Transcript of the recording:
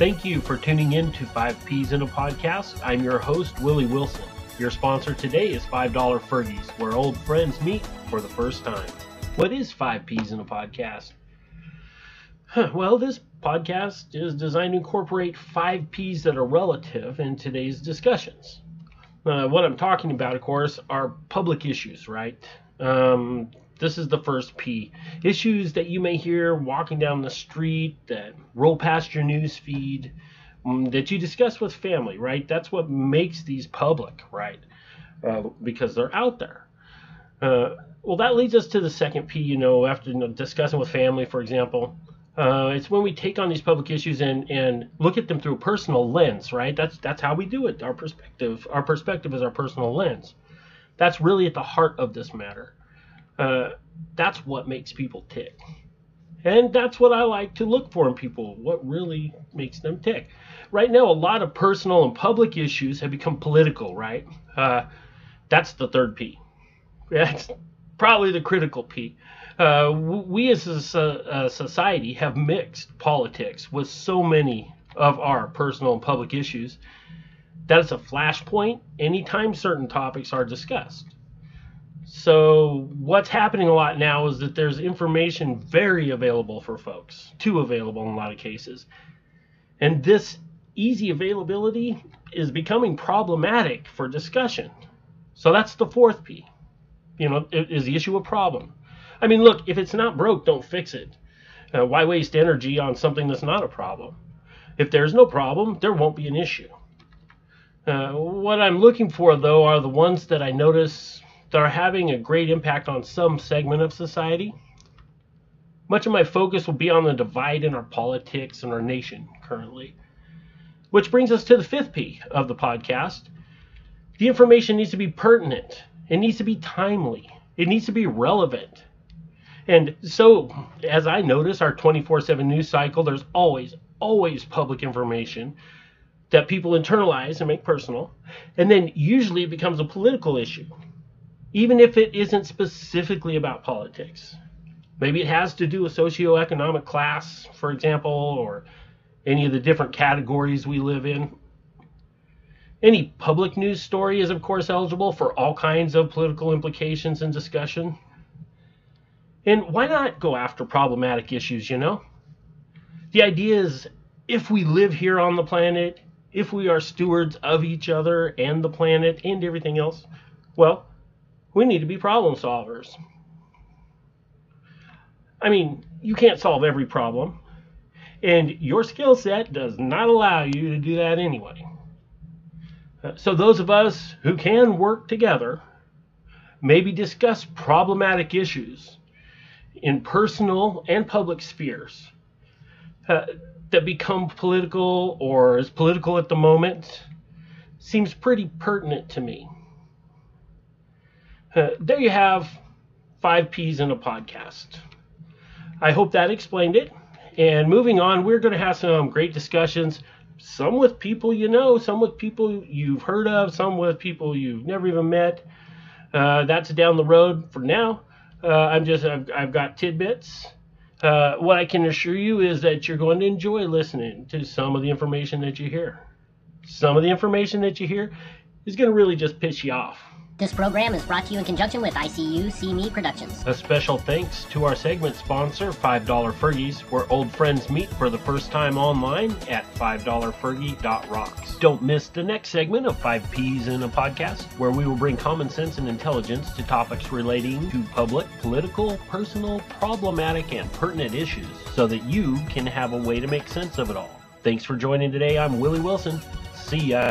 Thank you for tuning in to 5 Ps in a Podcast. I'm your host, Willie Wilson. Your sponsor today is $5 Fergies, where old friends meet for the first time. What is 5 Ps in a Podcast? Well, this podcast is designed to incorporate five P's that are relative in today's discussions. Uh, what I'm talking about, of course, are public issues, right? Um, this is the first P. Issues that you may hear walking down the street, that roll past your news feed, um, that you discuss with family, right? That's what makes these public, right? Uh, because they're out there. Uh, well, that leads us to the second P, you know, after you know, discussing with family, for example. Uh, it's when we take on these public issues and, and look at them through a personal lens, right? That's that's how we do it. Our perspective, our perspective is our personal lens. That's really at the heart of this matter. Uh, that's what makes people tick. And that's what I like to look for in people, what really makes them tick. Right now, a lot of personal and public issues have become political, right? Uh, that's the third P. That's probably the critical P. Uh, we as a, a, society have mixed politics with so many of our personal and public issues that it's a flashpoint anytime certain topics are discussed. So what's happening a lot now is that there's information very available for folks, too available in a lot of cases. And this easy availability is becoming problematic for discussion. So that's the fourth P. You know, is the issue a problem? I mean, look, if it's not broke, don't fix it. Uh, why waste energy on something that's not a problem? If there's no problem, there won't be an issue. Uh, what I'm looking for, though, are the ones that I notice that are having a great impact on some segment of society. Much of my focus will be on the divide in our politics and our nation currently. Which brings us to the fifth P of the podcast. The information needs to be pertinent, it needs to be timely, it needs to be relevant. And so, as I notice our 24 7 news cycle, there's always, always public information that people internalize and make personal. And then usually it becomes a political issue even if it isn't specifically about politics. Maybe it has to do with socioeconomic class, for example, or any of the different categories we live in. Any public news story is, of course, eligible for all kinds of political implications and discussion. And why not go after problematic issues, you know? The idea is if we live here on the planet, if we are stewards of each other and the planet and everything else, well, we need to be problem solvers. I mean, you can't solve every problem, and your skill set does not allow you to do that anyway. Uh, so, those of us who can work together maybe discuss problematic issues in personal and public spheres uh, that become political or is political at the moment seems pretty pertinent to me. Uh, there you have five P's in a podcast. I hope that explained it. And moving on, we're going to have some great discussions, some with people you know, some with people you've heard of, some with people you've never even met. Uh, that's down the road for now. Uh, I'm just, I've, I've got tidbits. Uh, what I can assure you is that you're going to enjoy listening to some of the information that you hear. Some of the information that you hear is going to really just piss you off. This program is brought to you in conjunction with ICU See Me Productions. A special thanks to our segment sponsor, $5 Fergies, where old friends meet for the first time online at $5fergie.rocks. Don't miss the next segment of 5 Ps in a podcast, where we will bring common sense and intelligence to topics relating to public, political, personal, problematic, and pertinent issues so that you can have a way to make sense of it all. Thanks for joining today. I'm Willie Wilson. See ya.